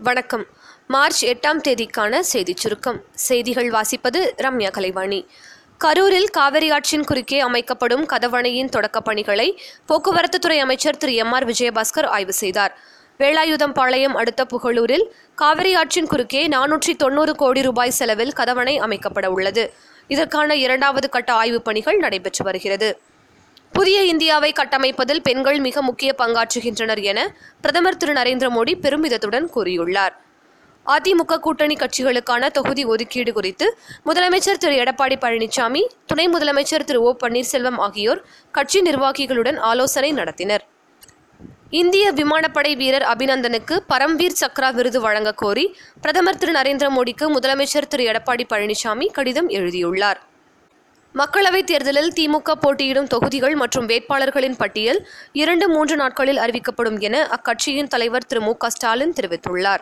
வணக்கம். மார்ச் எட்டாம் தேதிக்கான செய்திச் சுருக்கம். செய்திகள் வாசிப்பது ரம்யா கலைவாணி. கரூரில் காவிரி ஆற்றின் குறுக்கே அமைக்கப்படும் கதவணையின் தொடக்கப் பணிகளை போக்குவரத்துத்துறை அமைச்சர் திரு. எம். ஆர். விஜயபாஸ்கர் ஆய்வு செய்தார். வேலாயுதம்பாளையம் அடுத்த புகழூரில் காவிரி ஆற்றின் குறுக்கே நானூற்றி தொண்ணூறு கோடி ரூபாய் செலவில் கதவணை அமைக்கப்பட உள்ளது. இதற்கான இரண்டாவது கட்ட ஆய்வுப் பணிகள் நடைபெற்று வருகிறது. புதிய இந்தியாவை கட்டமைப்பதில் பெண்கள் மிக முக்கிய பங்காற்றுகின்றனர் என பிரதமர் திரு நரேந்திர மோடி பெருமிதத்துடன் கூறியுள்ளார். அதிமுக கூட்டணி கட்சிகளுக்கான தொகுதி ஒதுக்கீடு குறித்து முதலமைச்சர் திரு எடப்பாடி பழனிசாமி துணை முதலமைச்சர் திரு ஓ பன்னீர்செல்வம் ஆகியோர் கட்சி நிர்வாகிகளுடன் ஆலோசனை நடத்தினர். இந்திய விமானப்படை வீரர் அபிநந்தனுக்கு பரம்வீர் சக்ரா விருது வழங்க கோரி பிரதமர் திரு நரேந்திர மோடிக்கு முதலமைச்சர் திரு எடப்பாடி பழனிசாமி கடிதம் எழுதியுள்ளார். மக்களவைத் தேர்தலில் திமுக போட்டியிடும் தொகுதிகள் மற்றும் வேட்பாளர்களின் பட்டியல் இரண்டு மூன்று நாட்களில் அறிவிக்கப்படும் என அக்கட்சியின் தலைவர் திரு மு க ஸ்டாலின் தெரிவித்துள்ளார்.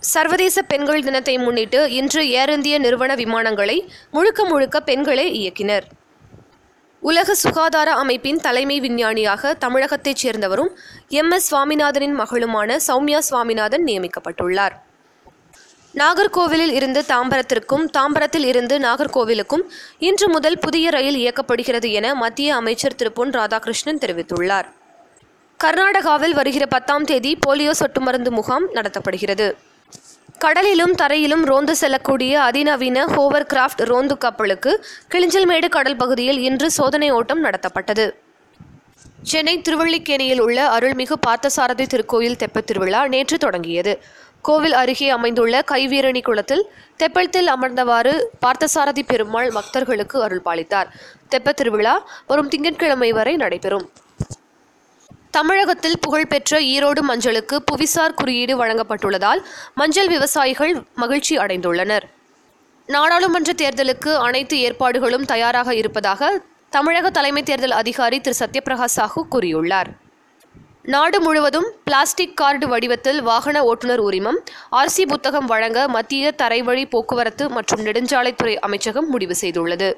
சர்வதேச பெண்கள் தினத்தை முன்னிட்டு இன்று ஏர் இந்திய நிறுவன விமானங்களை முழுக்க முழுக்க பெண்களே இயக்கினர். உலக சுகாதார அமைப்பின் தலைமை விஞ்ஞானியாக தமிழகத்தைச் சேர்ந்தவரும் எம் எஸ் சுவாமிநாதனின் மகளுமான சௌமியா சுவாமிநாதன் நியமிக்கப்பட்டுள்ளார். நாகர்கோவிலில் இருந்து தாம்பரத்திற்கும் தாம்பரத்தில் இருந்து நாகர்கோவிலுக்கும் இன்று முதல் புதிய ரயில் இயக்கப்படுகிறது என மத்திய அமைச்சர் திரு. பொன் ராதாகிருஷ்ணன் தெரிவித்துள்ளார். கர்நாடகாவில் வருகிற பத்தாம் தேதி போலியோ சொட்டு மருந்து முகாம் நடத்தப்படுகிறது. கடலிலும் தரையிலும் ரோந்து செல்லக்கூடிய அதிநவீன ஹோவர் கிராஃப்ட் ரோந்து கப்பலுக்கு கிளிஞ்சல்மேடு கடல் பகுதியில் இன்று சோதனை ஓட்டம் நடத்தப்பட்டது. சென்னை திருவள்ளிக்கேணியில் உள்ள அருள்மிகு பார்த்தசாரதி திருக்கோயில் தெப்பத் திருவிழா நேற்று தொடங்கியது. கோவில் அருகே அமைந்துள்ள கைவீரணி குளத்தில் தெப்பத்தில் அமர்ந்தவாறு பார்த்தசாரதி பெருமாள் பக்தர்களுக்கு அருள் பாலித்தார். தெப்பத் திருவிழா வரும் திங்கட்கிழமை வரை நடைபெறும். தமிழகத்தில் புகழ்பெற்ற ஈரோடு மஞ்சளுக்கு புவிசார் குறியீடு வழங்கப்பட்டுள்ளதால் மஞ்சள் விவசாயிகள் மகிழ்ச்சி அடைந்துள்ளனர். நாடாளுமன்ற தேர்தலுக்கு அனைத்து ஏற்பாடுகளும் தயாராக இருப்பதாக தமிழக தலைமை தேர்தல் அதிகாரி திரு. சத்யபிரகாஷ் சாஹூ கூறியுள்ளார். நாடு முழுவதும் பிளாஸ்டிக் கார்டு வடிவத்தில் வாகன ஓட்டுநர் உரிமம் ஆர்சி புத்தகம் வழங்க மத்திய தரைவழி போக்குவரத்து மற்றும் நெடுஞ்சாலைத்துறை அமைச்சகம் முடிவு செய்துள்ளது.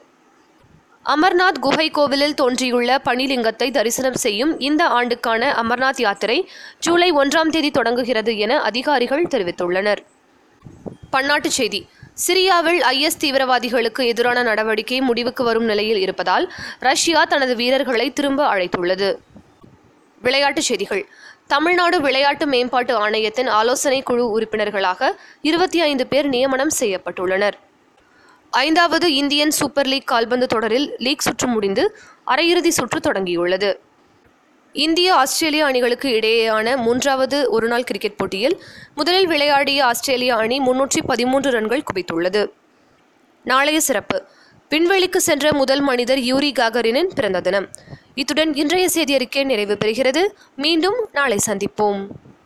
அமர்நாத் குகை கோவிலில் தோன்றியுள்ள பனிலிங்கத்தை தரிசனம் செய்யும் இந்த ஆண்டுக்கான அமர்நாத் யாத்திரை ஜூலை ஒன்றாம் தேதி தொடங்குகிறது என அதிகாரிகள் தெரிவித்துள்ளனர். பன்னாட்டுச் செய்தி. சிரியாவில் ஐஎஸ் தீவிரவாதிகளுக்கு எதிரான நடவடிக்கை முடிவுக்கு வரும் நிலையில் இருப்பதால் ரஷ்யா தனது வீரர்களை திரும்ப அழைத்துள்ளது. விளையாட்டுச் செய்திகள். தமிழ்நாடு விளையாட்டு மேம்பாட்டு ஆணையத்தின் ஆலோசனை குழு உறுப்பினர்களாக இருபத்தி ஐந்து பேர் நியமனம் செய்யப்பட்டுள்ளனர். ஐந்தாவது இந்தியன் சூப்பர் லீக் கால்பந்து தொடரில் லீக் சுற்று முடிந்து அரையிறுதி சுற்று தொடங்கியுள்ளது. இந்திய ஆஸ்திரேலிய அணிகளுக்கு இடையேயான மூன்றாவது ஒருநாள் கிரிக்கெட் போட்டியில் முதலில் விளையாடிய ஆஸ்திரேலிய அணி முன்னூற்றி பதிமூன்று ரன்கள் குவித்துள்ளது. நாளைய சிறப்பு. விண்வெளிக்கு சென்ற முதல் மனிதர் யூரி காகரினின் பிறந்த தினம். இத்துடன் இன்றைய செய்தி அறிக்கை நிறைவு பெறுகிறது. மீண்டும் நாளை சந்திப்போம்.